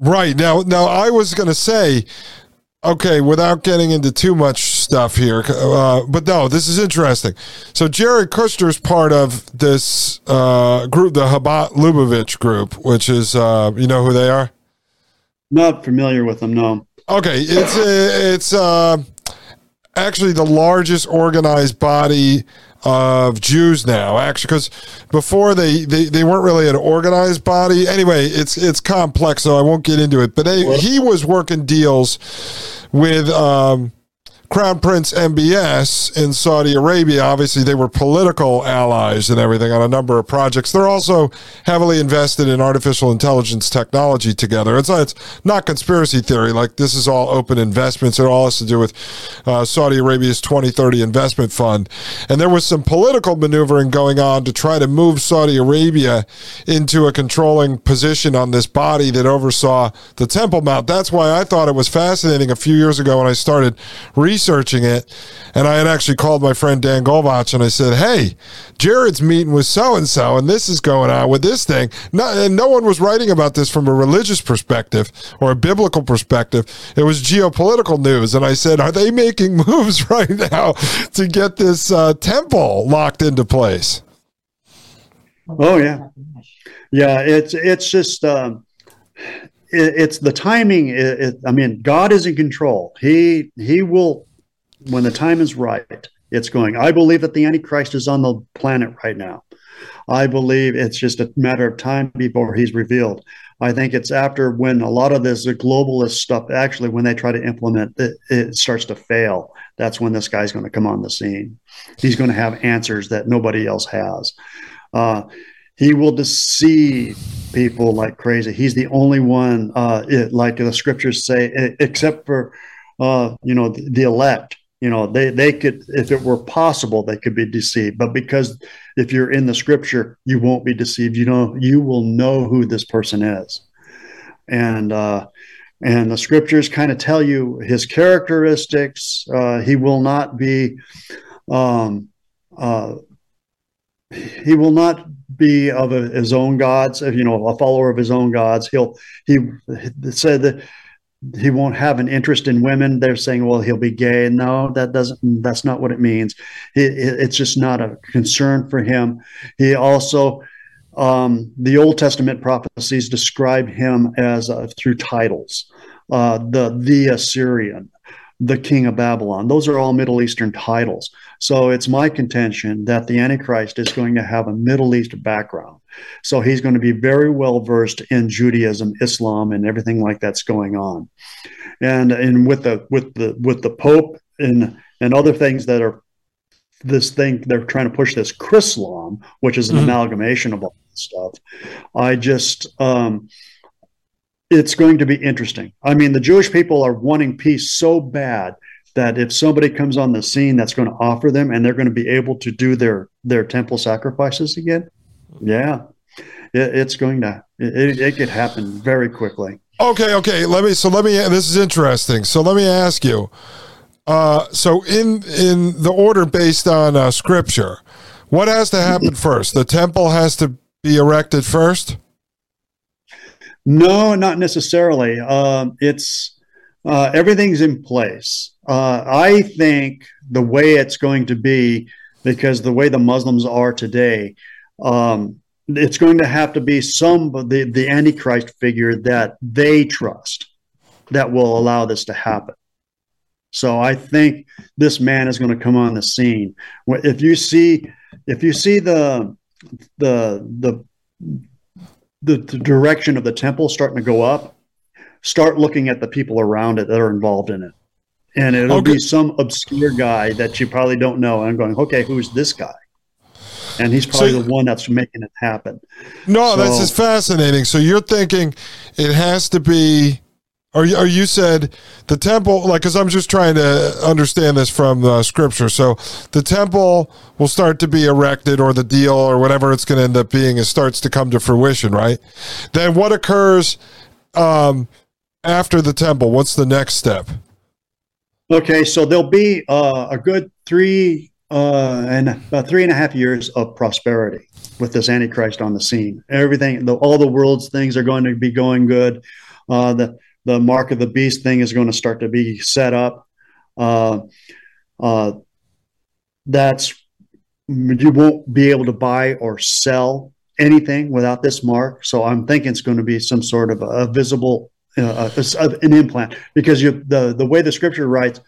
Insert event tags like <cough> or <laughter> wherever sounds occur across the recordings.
Right now, now I was going to say, okay, without getting into too much stuff here, uh, but no, this is interesting. So Jared Kushner's part of this uh, group, the Chabad Lubavitch group, which is uh, you know who they are. Not familiar with them, no. Okay, it's it's uh, actually the largest organized body of Jews now, actually, because before they, they, they weren't really an organized body. Anyway, it's it's complex, so I won't get into it. But they, he was working deals with um, Crown Prince MBS in Saudi Arabia. Obviously, they were political allies and everything on a number of projects. They're also heavily invested in artificial intelligence technology together. It's, it's not conspiracy theory. Like, this is all open investments. It all has to do with uh, Saudi Arabia's 2030 investment fund. And there was some political maneuvering going on to try to move Saudi Arabia into a controlling position on this body that oversaw the Temple Mount. That's why I thought it was fascinating a few years ago when I started researching researching it, and I had actually called my friend Dan Golbach and I said, "Hey, Jared's meeting with so and so, and this is going on with this thing." No, and no one was writing about this from a religious perspective or a biblical perspective. It was geopolitical news, and I said, "Are they making <laughs> moves right now to get this uh, temple locked into place?" Oh yeah, yeah. It's it's just. Um, it's the timing. It, it, I mean, God is in control. He He will when the time is right, it's going. I believe that the Antichrist is on the planet right now. I believe it's just a matter of time before he's revealed. I think it's after when a lot of this globalist stuff, actually, when they try to implement it, it starts to fail. That's when this guy's going to come on the scene. He's going to have answers that nobody else has. Uh, he will deceive people like crazy. He's the only one, uh, it, like the scriptures say, except for, uh, you know, the, the elect you know they they could if it were possible they could be deceived. But because if you're in the scripture you won't be deceived. You know you will know who this person is. And uh and the scriptures kind of tell you his characteristics. Uh he will not be um uh he will not be of a, his own gods. If you know a follower of his own gods he'll he said that he won't have an interest in women. They're saying, well, he'll be gay. No, that doesn't. That's not what it means. It, it, it's just not a concern for him. He also, um, the Old Testament prophecies describe him as uh, through titles, uh, the the Assyrian, the king of Babylon. Those are all Middle Eastern titles. So it's my contention that the Antichrist is going to have a Middle East background. So he's going to be very well versed in Judaism, Islam, and everything like that's going on. And and with the with the with the Pope and and other things that are this thing they're trying to push this Chrislam, which is an mm-hmm. amalgamation of all this stuff. I just um, it's going to be interesting. I mean, the Jewish people are wanting peace so bad that if somebody comes on the scene that's going to offer them and they're going to be able to do their their temple sacrifices again, yeah, it, it's going to it, it could happen very quickly. Okay, okay. Let me. So let me. This is interesting. So let me ask you. Uh, so in in the order based on uh, scripture, what has to happen first? The temple has to be erected first. No, not necessarily. Um, it's uh, everything's in place. Uh, I think the way it's going to be, because the way the Muslims are today, um, it's going to have to be some the the Antichrist figure that they trust that will allow this to happen. So I think this man is going to come on the scene. If you see, if you see the the the the, the direction of the temple starting to go up, start looking at the people around it that are involved in it. And it'll okay. be some obscure guy that you probably don't know. And I'm going, okay, who's this guy? And he's probably so, the one that's making it happen. No, so, that's just fascinating. So you're thinking it has to be or, or you said the temple, like, because I'm just trying to understand this from the scripture. So the temple will start to be erected, or the deal, or whatever it's going to end up being, it starts to come to fruition, right? Then what occurs um, after the temple? What's the next step? Okay, so there'll be uh, a good three uh, and about three and a half years of prosperity with this Antichrist on the scene. Everything, the, all the world's things are going to be going good uh, the the mark of the beast thing is going to start to be set up. Uh, uh, that's you won't be able to buy or sell anything without this mark. So I'm thinking it's going to be some sort of a visible uh, an implant because you the the way the scripture writes,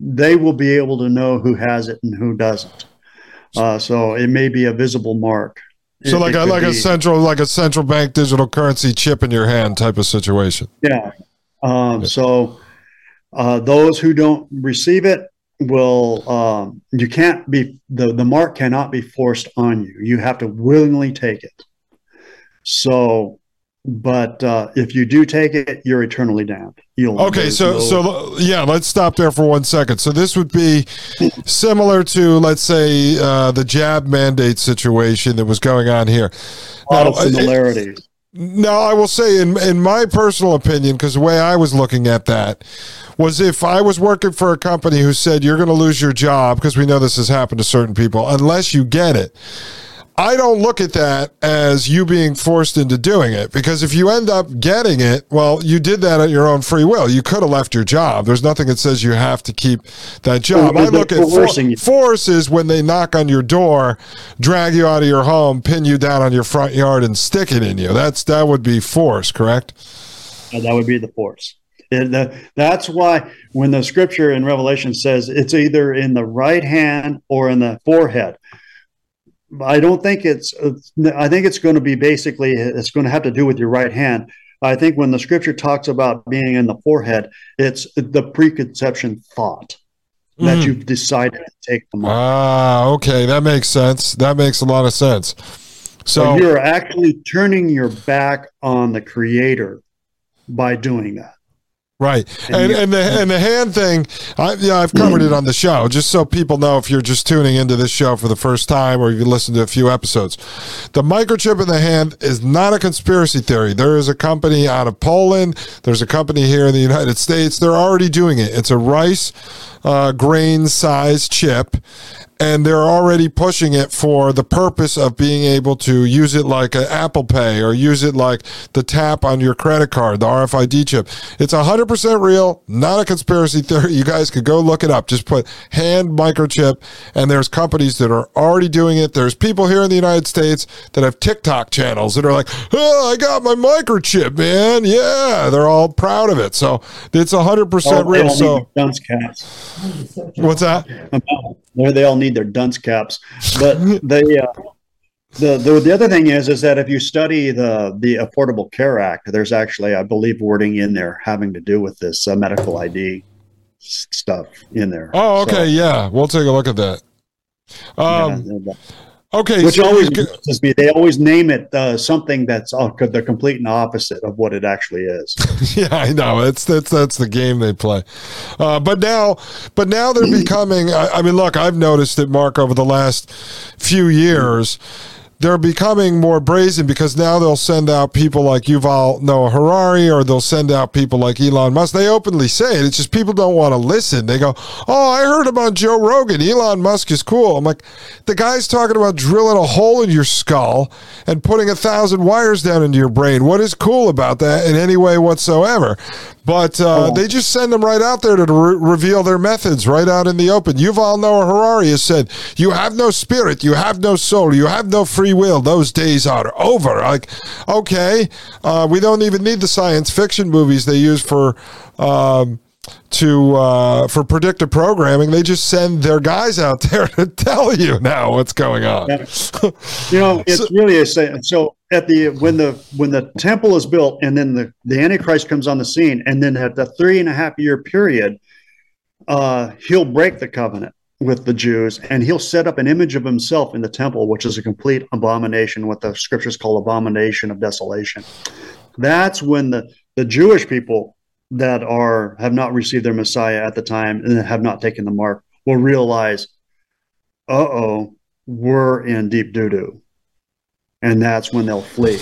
they will be able to know who has it and who doesn't. Uh, so it may be a visible mark. So It- like it a like a central like a central bank digital currency chip in your hand type of situation. Yeah. Um, so uh, those who don't receive it will um, you can't be the the mark cannot be forced on you. You have to willingly take it. So, but uh, if you do take it, you're eternally damned. You'll Okay, so no- so yeah, let's stop there for one second. So this would be similar to let's say uh, the jab mandate situation that was going on here. a lot of Now, it- similarities. No, I will say in in my personal opinion, because the way I was looking at that was if I was working for a company who said you're going to lose your job because we know this has happened to certain people unless you get it. I don't look at that as you being forced into doing it because if you end up getting it, well, you did that at your own free will. You could have left your job. There's nothing that says you have to keep that job. I look at for, is when they knock on your door, drag you out of your home, pin you down on your front yard, and stick it in you. That's that would be force, correct? Uh, that would be the force. The- that's why when the scripture in Revelation says it's either in the right hand or in the forehead, I don't think it's. I think it's going to be basically. It's going to have to do with your right hand. I think when the scripture talks about being in the forehead, it's the preconception thought that Mhm. you've decided to take the mark. Ah, okay, that makes sense. That makes a lot of sense. So So, you're actually turning your back on the Creator by doing that. Right, and and the and the hand thing, I, yeah, I've covered it on the show, just so people know if you're just tuning into this show for the first time or you listen to a few episodes. The microchip in the hand is not a conspiracy theory. There is a company out of Poland. There's a company here in the United States. They're already doing it. It's a rice uh, grain size chip, and they're already pushing it for the purpose of being able to use it like an Apple Pay or use it like the tap on your credit card, the RFID chip. It's 100% real, not a conspiracy theory. You guys could go look it up. Just put hand microchip, and there's companies that are already doing it. There's people here in the United States that have TikTok channels that are like, oh, I got my microchip, man. Yeah, they're all proud of it. So it's 100% Oh, real. So what's that? They all need their dunce caps. But they, uh, the, the the other thing is, is that if you study the the Affordable Care Act, there's actually, I believe, wording in there having to do with this uh, medical ID stuff in there. Oh, So, okay. yeah. We'll take a look at that. Um, yeah, okay. which so always ca- me. They always name it uh, something that's uh, the complete and opposite of what it actually is. <laughs> yeah, I know. It's that's that's the game they play. Uh, but now, but now they're becoming. I, I mean, look, I've noticed it, Mark, over the last few years. They're becoming more brazen because now they'll send out people like Yuval Noah Harari or they'll send out people like Elon Musk. They openly say it. It's just people don't want to listen. They go, Oh, I heard about Joe Rogan. Elon Musk is cool. I'm like, the guy's talking about drilling a hole in your skull and putting a thousand wires down into your brain. What is cool about that in any way whatsoever? But uh, Oh. they just send them right out there to re- reveal their methods right out in the open. Yuval Noah Harari has said, You have no spirit, you have no soul, you have no free will. Those days are over. Like, okay, uh, we don't even need the science fiction movies they use for. Um, to uh, for predictive programming, they just send their guys out <laughs> there to tell you now what's going on. Yeah. You know, it's really a. So at the when the when the temple is built, and then the the Antichrist comes on the scene, and then at the three and a half year period, uh, he'll break the covenant with the Jews, and he'll set up an image of himself in the temple, which is a complete abomination, what the scriptures call abomination of desolation. That's when the the Jewish people that are have not received their Messiah at the time and have not taken the mark will realize, uh oh, we're in deep doo doo. And that's when they'll flee.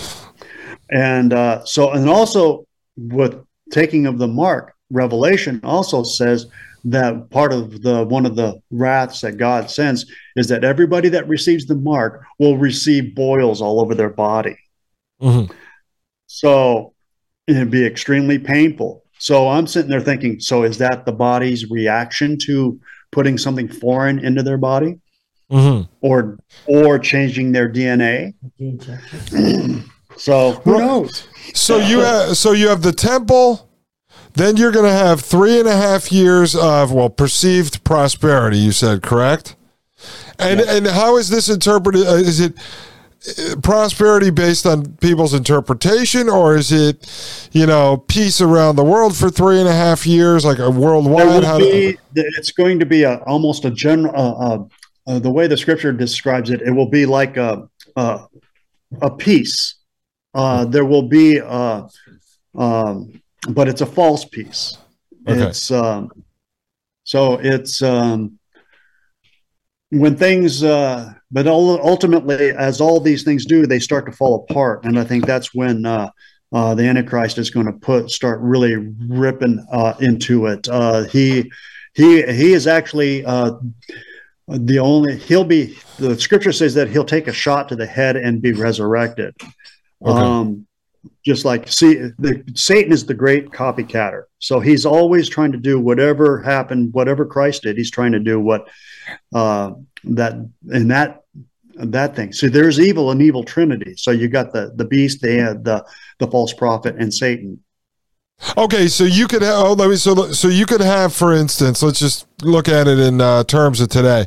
And uh, so, and also with taking of the mark, Revelation also says that part of the one of the wraths that God sends is that everybody that receives the mark will receive boils all over their body. Mhm. So it'd be extremely painful. So I'm sitting there thinking, so is that the body's reaction to putting something foreign into their body, hmm or or changing their DNA? <clears throat> so who Well- knows? So you have so you have the temple, then you're going to have three and a half years of well perceived prosperity. You said correct, and and how is this interpreted? Uh, is it uh, prosperity based on people's interpretation, or is it you know peace around the world for three and a half years, like a worldwide? How will be, it's going to be a almost a general. Uh, the way the scripture describes it, it will be like a a, a peace. Uh, there will be, uh, um, but it's a false peace. Okay. It's um, so it's um, when things, uh, but ultimately, as all these things do, they start to fall apart, and I think that's when uh, uh, the Antichrist is going to put start really ripping uh, into it. Uh, he he he is actually uh, the only he'll be the scripture says that he'll take a shot to the head and be resurrected. Okay. Um, just like see the Satan is the great copycatter. So he's always trying to do whatever happened, whatever Christ did, he's trying to do what uh that and that that thing. So there's evil and evil trinity. So you got the the beast, the the the false prophet and Satan. Okay, so you could have. Oh, let me. So, so you could have, for instance, let's just look at it in uh, terms of today.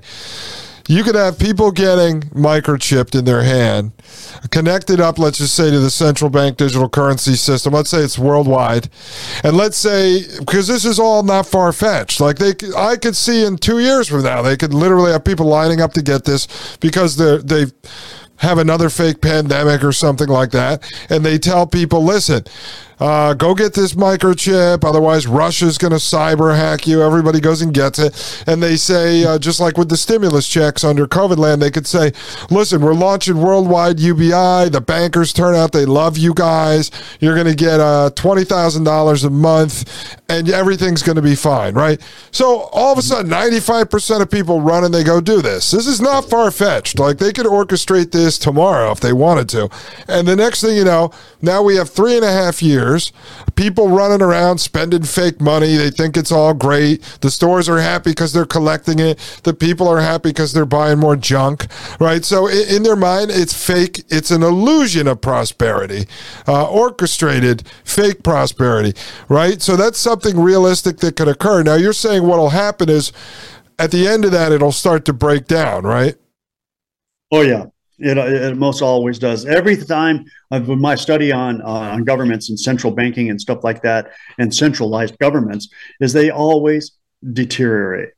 You could have people getting microchipped in their hand, connected up, let's just say, to the central bank digital currency system. Let's say it's worldwide, and let's say because this is all not far fetched. Like they, I could see in two years from now, they could literally have people lining up to get this because they have another fake pandemic or something like that, and they tell people, listen, uh, go get this microchip, otherwise Russia's going to cyber hack you. Everybody goes and gets it, and they say, uh, just like with the stimulus checks under COVID land, they could say, listen, we're launching worldwide UBI. The bankers turn out they love you guys. You're going to get uh, twenty thousand dollars a month, and everything's going to be fine, right? So all of a sudden, ninety five percent of people run and they go do this. This is not far fetched. Like they could orchestrate this tomorrow if they wanted to. And the next thing you know, now we have three and a half years, people running around spending fake money. They think it's all great. The stores are happy because they're collecting it. The people are happy because they're buying more junk, right? So in their mind, it's fake. It's an illusion of prosperity, uh, orchestrated fake prosperity, right? So that's something realistic that could occur. Now you're saying what'll happen is at the end of that, it'll start to break down, right? Oh yeah, it, it most always does. Every time of my study on uh, on governments and central banking and stuff like that, and centralized governments, is they always deteriorate,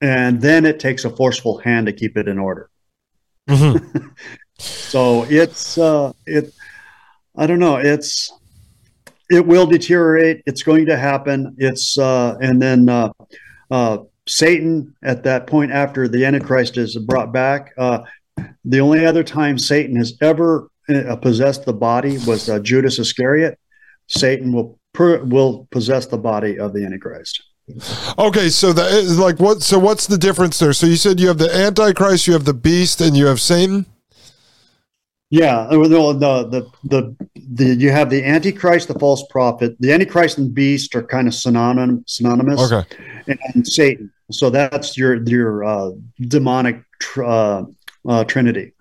and then it takes a forceful hand to keep it in order. Mm-hmm. <laughs> So it's uh, it. I don't know. It's it will deteriorate. It's going to happen. It's uh, and then uh, uh, Satan at that point after the Antichrist is brought back. Uh, the only other time Satan has ever uh, possessed the body was uh, Judas Iscariot. Satan will per, will possess the body of the Antichrist. Okay, so the is like what? So what's the difference there? So you said you have the Antichrist, you have the beast, and you have Satan. Yeah, uh, the, the the the the you have the Antichrist, the false prophet. The Antichrist and beast are kind of synonym synonymous. Okay, and Satan. So that's your your uh, demonic tr- uh, uh, trinity.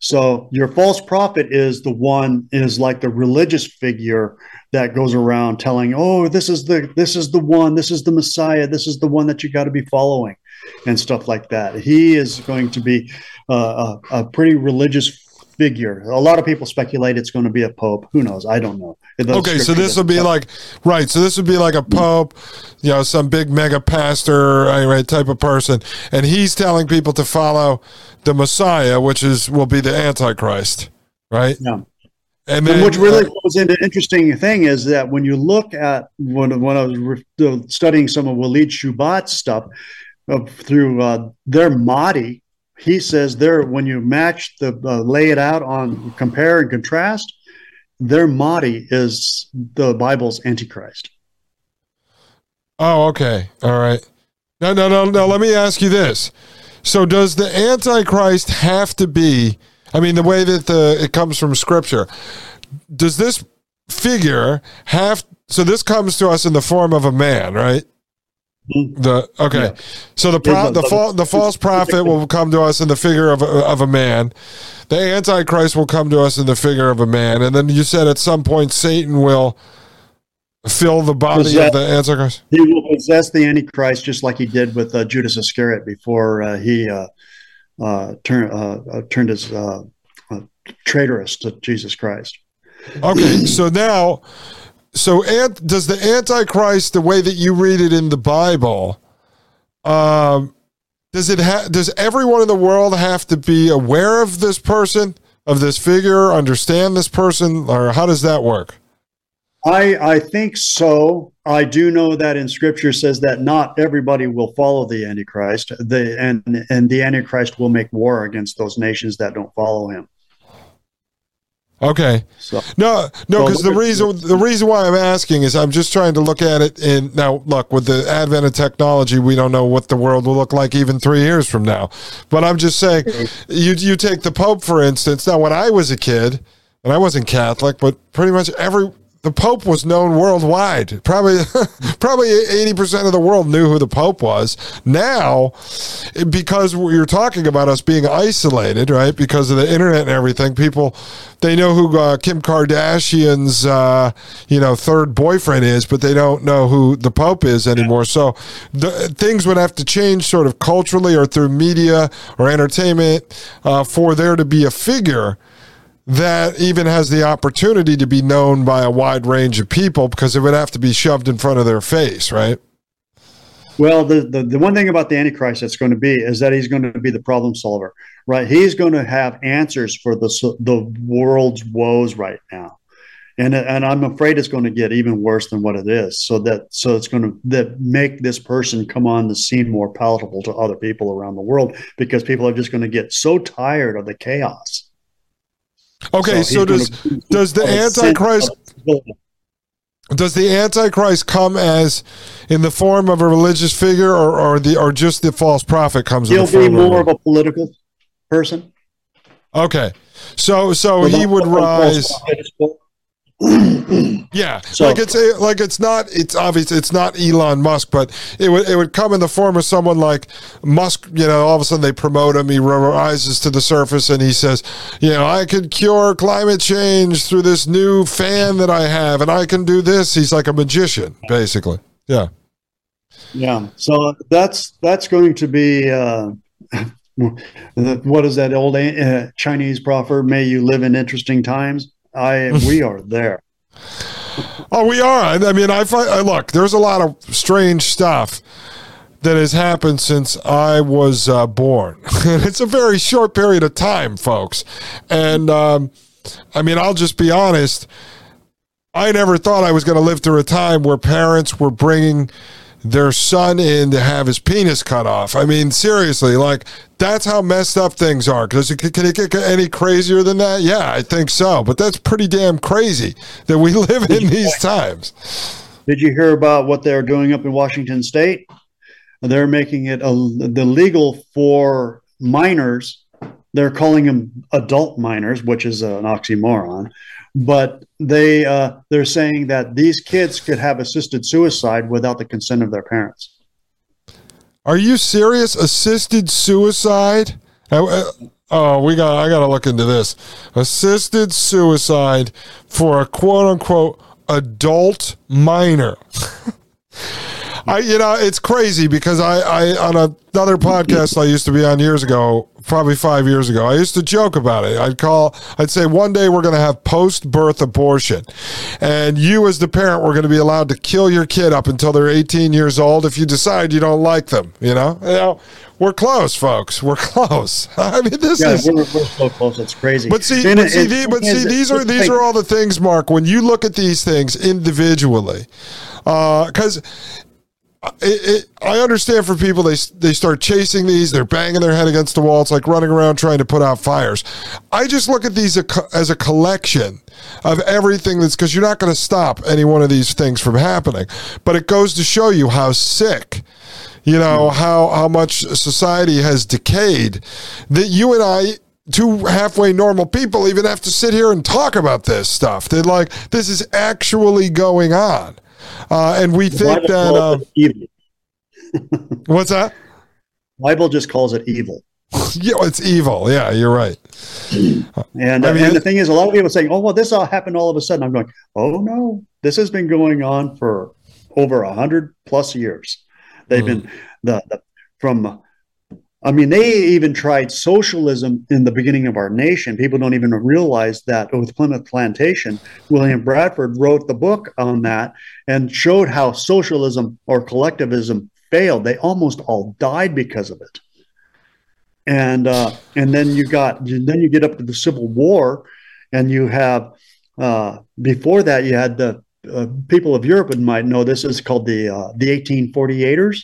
So your false prophet is the one is like the religious figure that goes around telling, "Oh, this is the this is the one, this is the Messiah, this is the one that you got to be following," and stuff like that. He is going to be uh, a, a pretty religious figure. A lot of people speculate it's going to be a pope. Who knows? I don't know. The okay. So this would be like right. So this would be like a pope, you know, some big mega pastor, right, type of person, and he's telling people to follow the Messiah, which is will be the Antichrist, right? Yeah. And And which really uh, was an interesting thing is that when you look at when when I was re- studying some of Walid Shoebat's stuff uh, through uh, their Mahdi, he says there when you match the uh, lay it out on compare and contrast, their Mahdi is the Bible's Antichrist. Oh, okay. All right. No, no, no, no. Let me ask you this. So, does the Antichrist have to be? I mean, the way that the it comes from Scripture, does this figure have so this comes to us in the form of a man, right? The okay, Yeah. so the pro, the fa- the false prophet will come to us in the figure of a, of a man. The antichrist will come to us in the figure of a man, and then you said at some point Satan will fill the body of the antichrist. He will possess the Antichrist just like he did with uh, Judas Iscariot before uh, he uh, uh, turn, uh, uh, turned his uh, uh, traitorous to Jesus Christ. Okay, so now, so ant, does the Antichrist, the way that you read it in the Bible, um, does it ha- does everyone in the world have to be aware of this person, of this figure, understand this person, or how does that work? I, I think so. I do know that in Scripture says that not everybody will follow the Antichrist. The and and the Antichrist will make war against those nations that don't follow him. Okay, So no, no, because the reason the reason why I'm asking is I'm just trying to look at it And now. Look, with the advent of technology, we don't know what the world will look like even three years from now. But I'm just saying, you you take the Pope for instance. Now, when I was a kid, and I wasn't Catholic, but pretty much every the Pope was known worldwide. Probably <laughs> probably eighty percent of the world knew who the Pope was. Now, because you're talking about us being isolated, right? Because of the internet and everything, people they know who uh, Kim Kardashian's uh, you know third boyfriend is, but they don't know who the Pope is anymore. So the, things would have to change, sort of culturally or through media or entertainment, uh, for there to be a figure that even has the opportunity to be known by a wide range of people because it would have to be shoved in front of their face, right? Well, the, the, the one thing about the Antichrist that's going to be is that he's going to be the problem solver, right? He's going to have answers for the the world's woes right now, and and I'm afraid it's going to get even worse than what it is. So that so it's going to that make this person come on the scene more palatable to other people around the world because people are just going to get so tired of the chaos. Okay, so, he's does does the of a sense Antichrist does the Antichrist come as in the form of a religious figure or, or the or just the false prophet comes in He'll be more of a political person. Okay. So so he would rise Yeah, So- like it's a, like it's not it's obvious it's not Elon Musk, but it would it would come in the form of someone like Musk. You know, all of a sudden they promote him, he rises to the surface, and he says, you know, I could cure climate change through this new fan that I have, and I can do this. He's like a magician, basically. Yeah. Yeah, so that's that's going to be uh, <laughs> what is that old uh, Chinese proverb? May you live in interesting times. I we <laughs> are there. Oh, we are. I mean, I find I, look. There's a lot of strange stuff that has happened since I was uh, born. <laughs> it's a very short period of time, folks. And um, I mean, I'll just be honest. I never thought I was going to live through a time where parents were bringing their son in to have his penis cut off. I mean, seriously, like that's how messed up things are. Because can it get any crazier than that? Yeah, I think so. But that's pretty damn crazy that we <laughs> live in these times. Did you hear about what they're doing up in Washington State? They're making it a, the legal for minors. They're calling them adult minors, which is an oxymoron. But they uh, they're saying that these kids could have assisted suicide without the consent of their parents. Are you serious? Assisted suicide? Uh, Oh, we got. I got to look into this. Assisted suicide for a quote unquote adult minor. <laughs> I, you know, it's crazy because I, I on another podcast I used to be on years ago, probably five years ago, I used to joke about it. I'd call, I'd say one day we're going to have post birth abortion, and you as the parent were going to be allowed to kill your kid up until they're 18 years old if you decide you don't like them. You know, you know, we're close, folks. We're close. <laughs> I mean, this Yeah, is. we're, we're so close. It's crazy. But see, but it- see, it- but see, these are these are all the things, Mark. When you look at these things individually, uh, because it, it, I understand for people they they start chasing these, they're banging their head against the wall. It's like running around trying to put out fires. I just look at these as a collection of everything that's because you're not going to stop any one of these things from happening. But it goes to show you how sick you know hmm. how how much society has decayed that you and I two halfway normal people even have to sit here and talk about this stuff. They're like, this is actually going on. Uh, and we think that. Uh, <laughs> what's that? Bible just calls it evil. <laughs> yeah, it's evil. Yeah, you're right. <clears throat> And, I mean, and the thing is, a lot of people saying, "Oh, well, this all happened all of a sudden." I'm going, "Oh no, this has been going on for over a hundred plus years. They've mm. been the, the from I mean, they even tried socialism in the beginning of our nation. People don't even realize that with Plymouth Plantation, William Bradford wrote the book on that and showed how socialism or collectivism failed. They almost all died because of it. And uh, and then you got then you get up to the Civil War, and you have uh, before that you had the uh, people of Europe might know this is called the uh, the 1848ers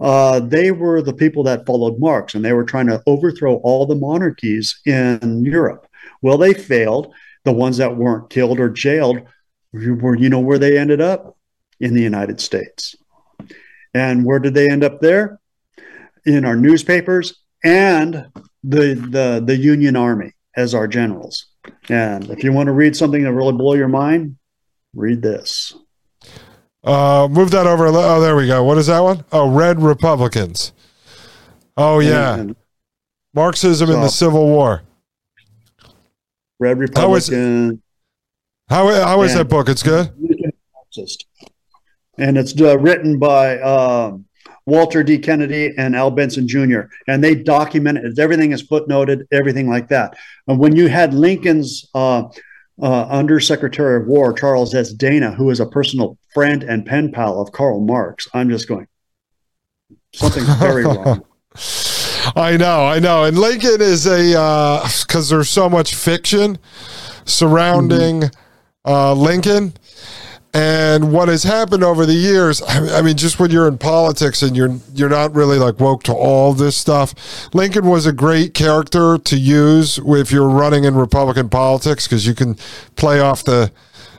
uh, they were the people that followed Marx and they were trying to overthrow all the monarchies in Europe. Well, they failed. The ones that weren't killed or jailed were, you know, where they ended up? In the United States. And where did they end up there? In our newspapers and the, the, the Union Army as our generals. And if you want to read something that really blow your mind, read this. Uh, move that over. Oh, there we go. What is that one? Oh, Red Republicans. Oh yeah, Marxism so, in the Civil War. Red Republican. How is, how, how is that book? It's good. And it's uh, written by uh, Walter D. Kennedy and Al Benson Jr. And they document it. Everything is footnoted, everything like that. And when you had Lincoln's uh, uh, Undersecretary of War Charles S. Dana, who is a personal friend and pen pal of Karl Marx. I'm just going, something very <laughs> wrong. I know, I know. And Lincoln is a, because uh, there's so much fiction surrounding mm-hmm. uh, Lincoln and what has happened over the years, I mean, just when you're in politics and you're you're not really like woke to all this stuff, Lincoln was a great character to use if you're running in Republican politics because you can play off the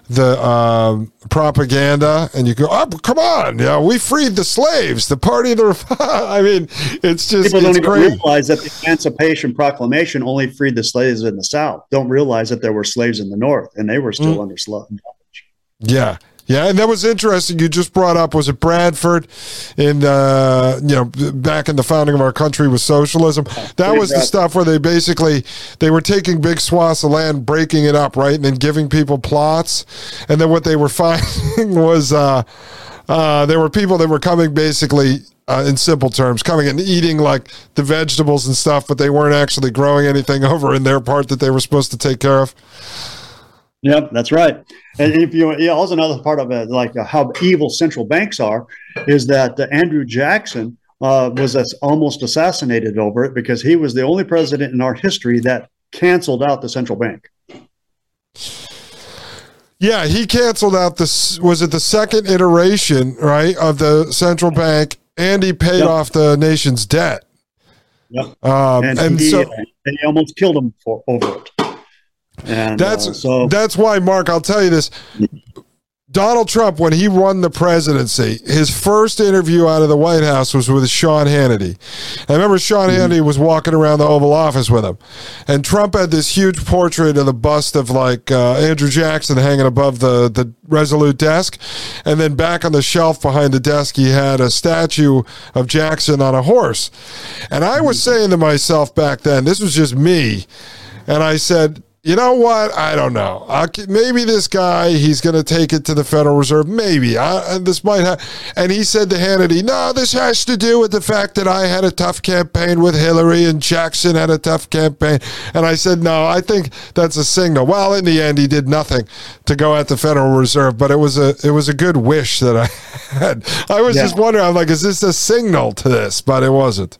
the um, propaganda and you go, oh, come on, yeah, we freed the slaves, the party of the. <laughs> I mean, it's just people don't even great. realize that the Emancipation Proclamation only freed the slaves in the South. Don't realize that there were slaves in the North and they were still mm. under slavery. Yeah. Yeah, and that was interesting. You just brought up was it Bradford in uh, you know back in the founding of our country with socialism. That was the stuff where they basically they were taking big swaths of land, breaking it up, right, and then giving people plots. And then what they were <laughs> finding was uh, uh, there were people that were coming basically uh, in simple terms, coming and eating like the vegetables and stuff, but they weren't actually growing anything <laughs> over in their part that they were supposed to take care of. Yep, that's right. And if you yeah, also another part of it, like uh, how evil central banks are, is that uh, Andrew Jackson uh, was almost assassinated over it because he was the only president in our history that canceled out the central bank. Yeah, he canceled out this. Was it the second iteration, right, of the central bank, and he paid yep. off the nation's debt. Yep. Um, and, and he, so, and he almost killed him for over it. And, that's uh, so that's why, Mark. I'll tell you this. Donald Trump, when he won the presidency, his first interview out of the White House was with Sean Hannity. I remember Sean mm-hmm. Hannity was walking around the Oval Office with him, and Trump had this huge portrait of the bust of like uh, Andrew Jackson hanging above the the Resolute desk, and then back on the shelf behind the desk, he had a statue of Jackson on a horse. And I was mm-hmm. saying to myself back then, this was just me, and I said, you know what? I don't know. Maybe this guy, he's going to take it to the Federal Reserve. Maybe. I, this might have. And he said to Hannity, no, this has to do with the fact that I had a tough campaign with Hillary and Jackson had a tough campaign. And I said, no, I think that's a signal. Well, in the end, he did nothing to go at the Federal Reserve, but it was a it was a good wish that I <laughs> had. I was yeah. just wondering, I'm like, is this a signal to this? But it wasn't.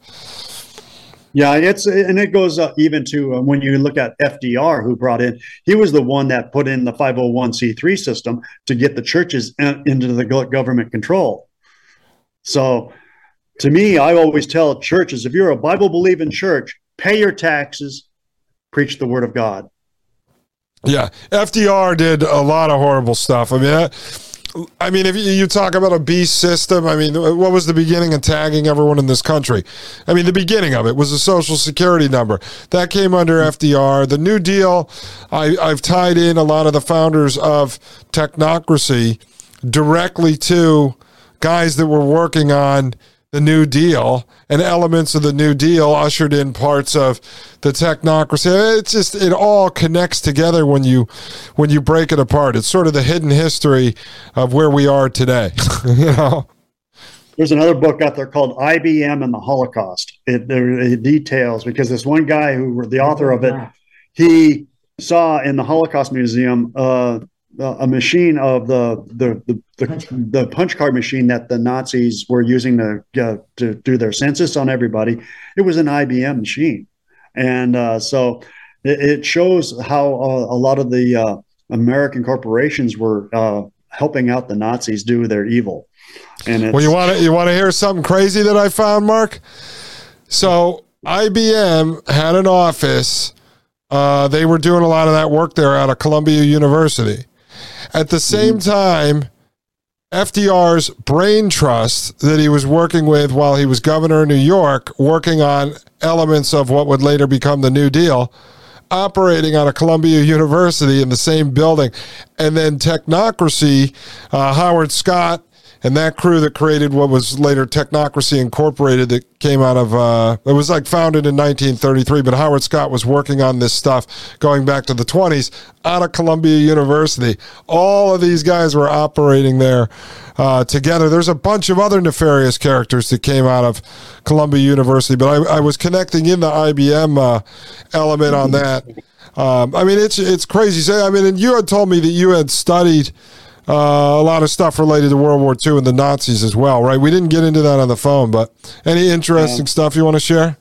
Yeah, it's and it goes uh, even to uh, when you look at FDR, who brought in, he was the one that put in the 501c3 system to get the churches in, into the government control. So, to me, I always tell churches if you're a Bible believing church, pay your taxes, preach the word of God. Yeah, FDR did a lot of horrible stuff. I mean, I mean, if you, talk about a beast system, I mean, what was the beginning of tagging everyone in this country? I mean, the beginning of it was a social security number that came under FDR. The New Deal, I, I've tied in a lot of the founders of technocracy directly to guys that were working on the New Deal and elements of the New Deal ushered in parts of the technocracy. It's just it all connects together when you when you break it apart. It's sort of the hidden history of where we are today. <laughs> you know. There's another book out there called IBM and the Holocaust. It, it details because this one guy who the author of it, he saw in the Holocaust Museum uh, a machine of the the the, the, punch the punch card machine that the Nazis were using to uh, to do their census on everybody. It was an IBM machine, and uh, so it, it, shows how uh, a lot of the uh, American corporations were uh, helping out the Nazis do their evil. And well, you want to you want to hear something crazy that I found, Mark? So IBM had an office. Uh, they were doing a lot of that work there out of Columbia University. At the same mm-hmm. time, FDR's brain trust that he was working with while he was governor of New York, working on elements of what would later become the New Deal, operating out of Columbia <laughs> University in the same building. And then technocracy, uh, Howard Scott and that crew that created what was later Technocracy Incorporated that came out of uh, it was like founded in 1933 but Howard Scott was working on this stuff going back to the 20s out of Columbia University. All of these guys were operating there uh, together. There's a bunch of other nefarious characters that came out of Columbia University but I, I was connecting in the IBM uh, element on that. Um, I mean it's it's crazy. So, I mean and you had told me that you had studied uh, a lot of stuff related to World War II and the Nazis as well, right? We didn't get into that on the phone, but any interesting stuff you want to share?